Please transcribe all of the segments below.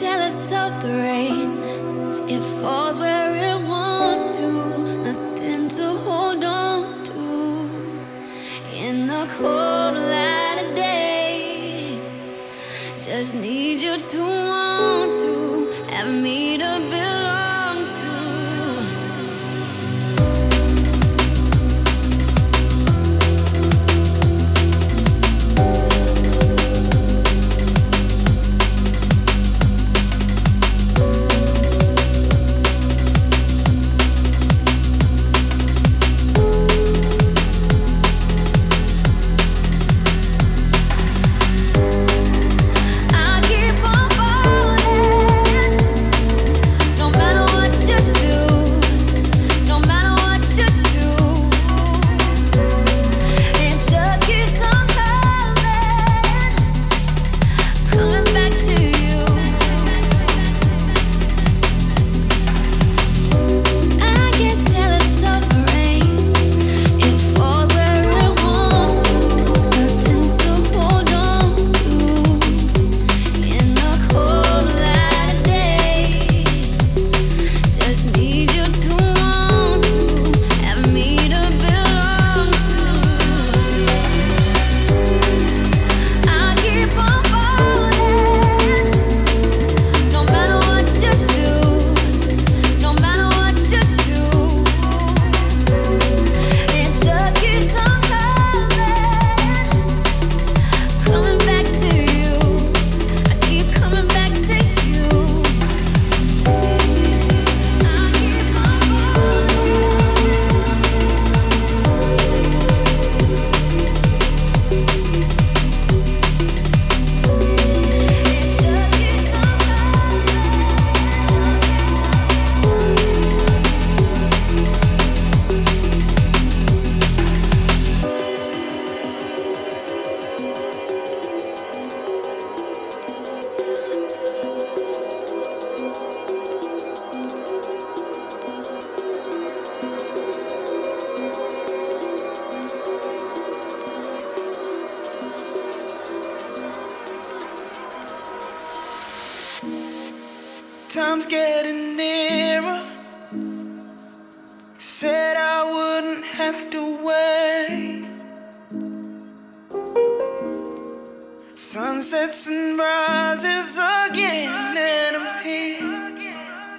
jealous of the rain. It falls where it wants to, nothing to hold on to. In the cold light of day, just need you to want to have me.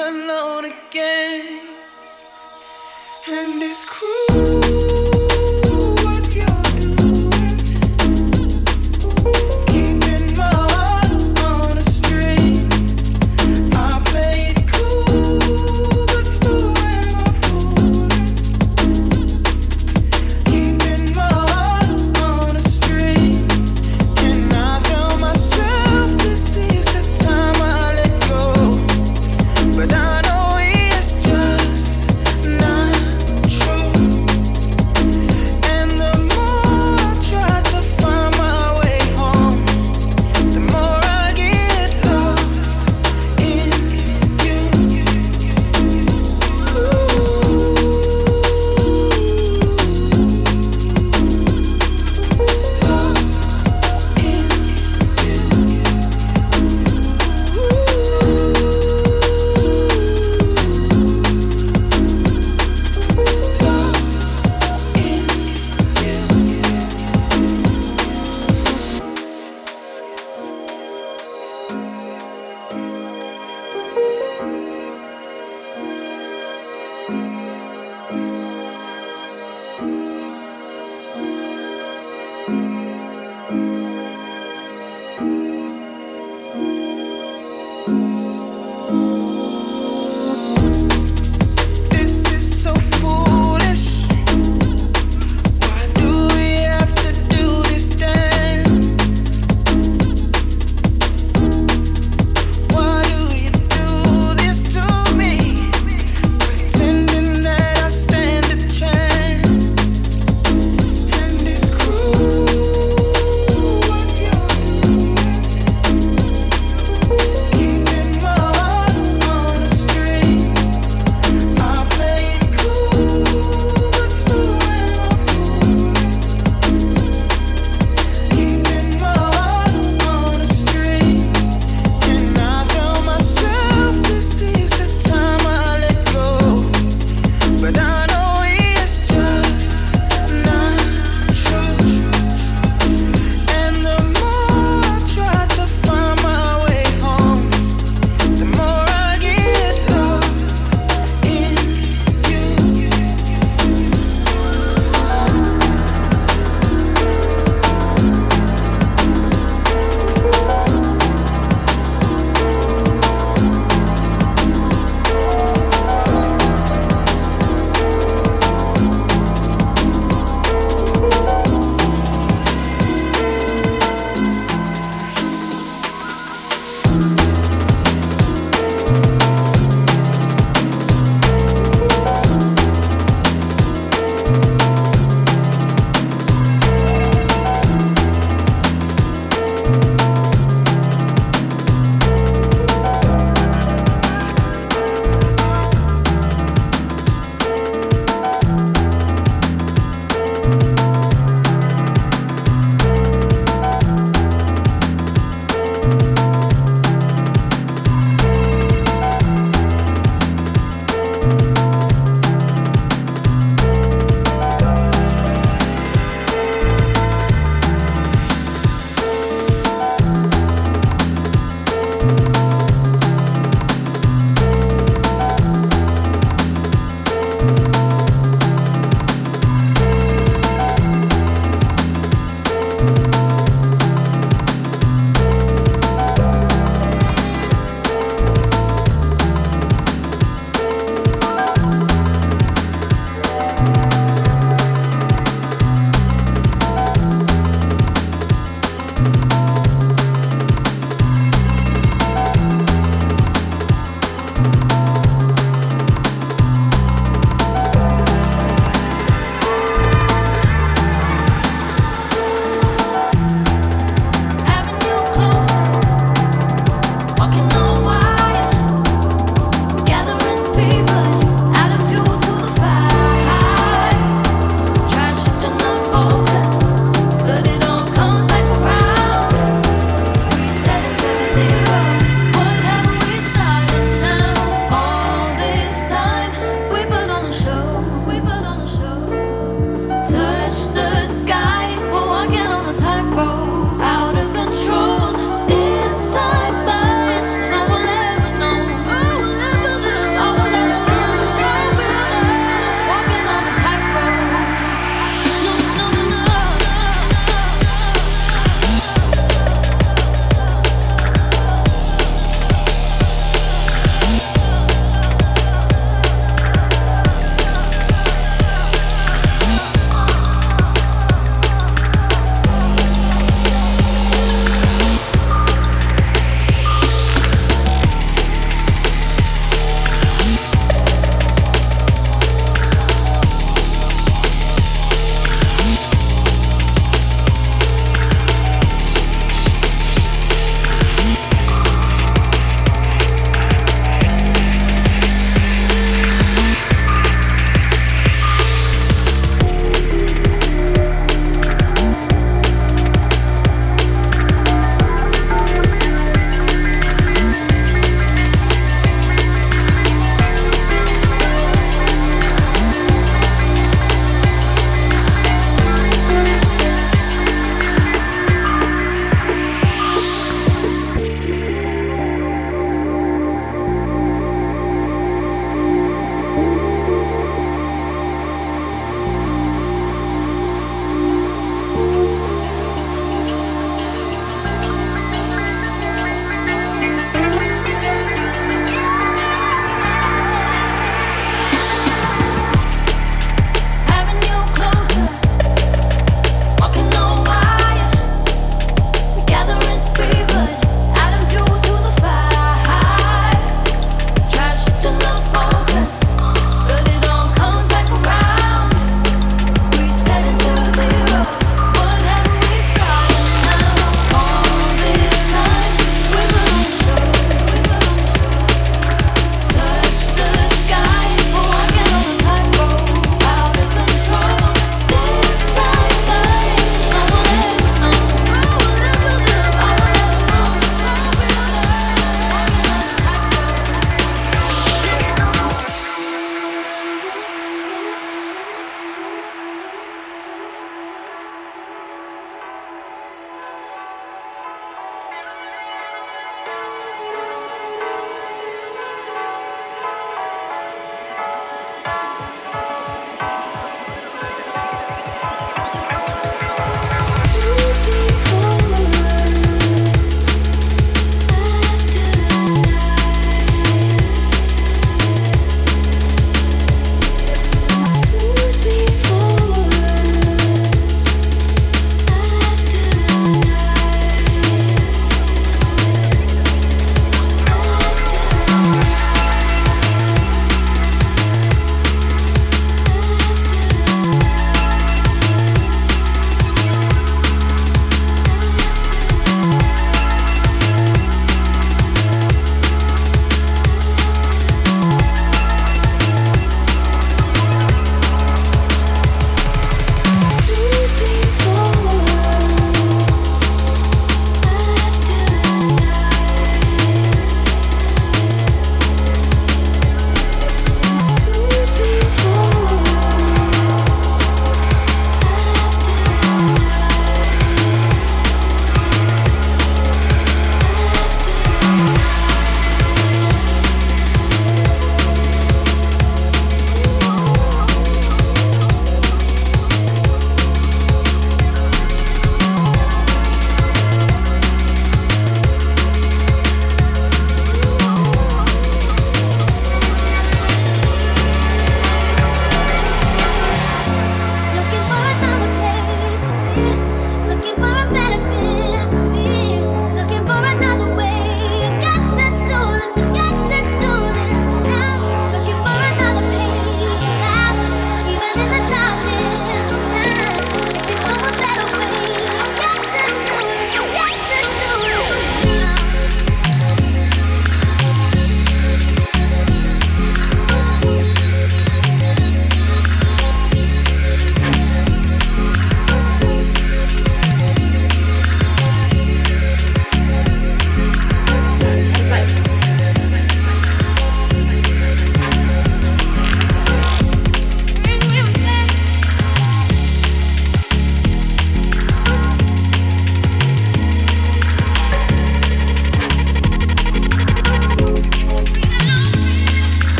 alone again, and it's cruel.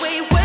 away.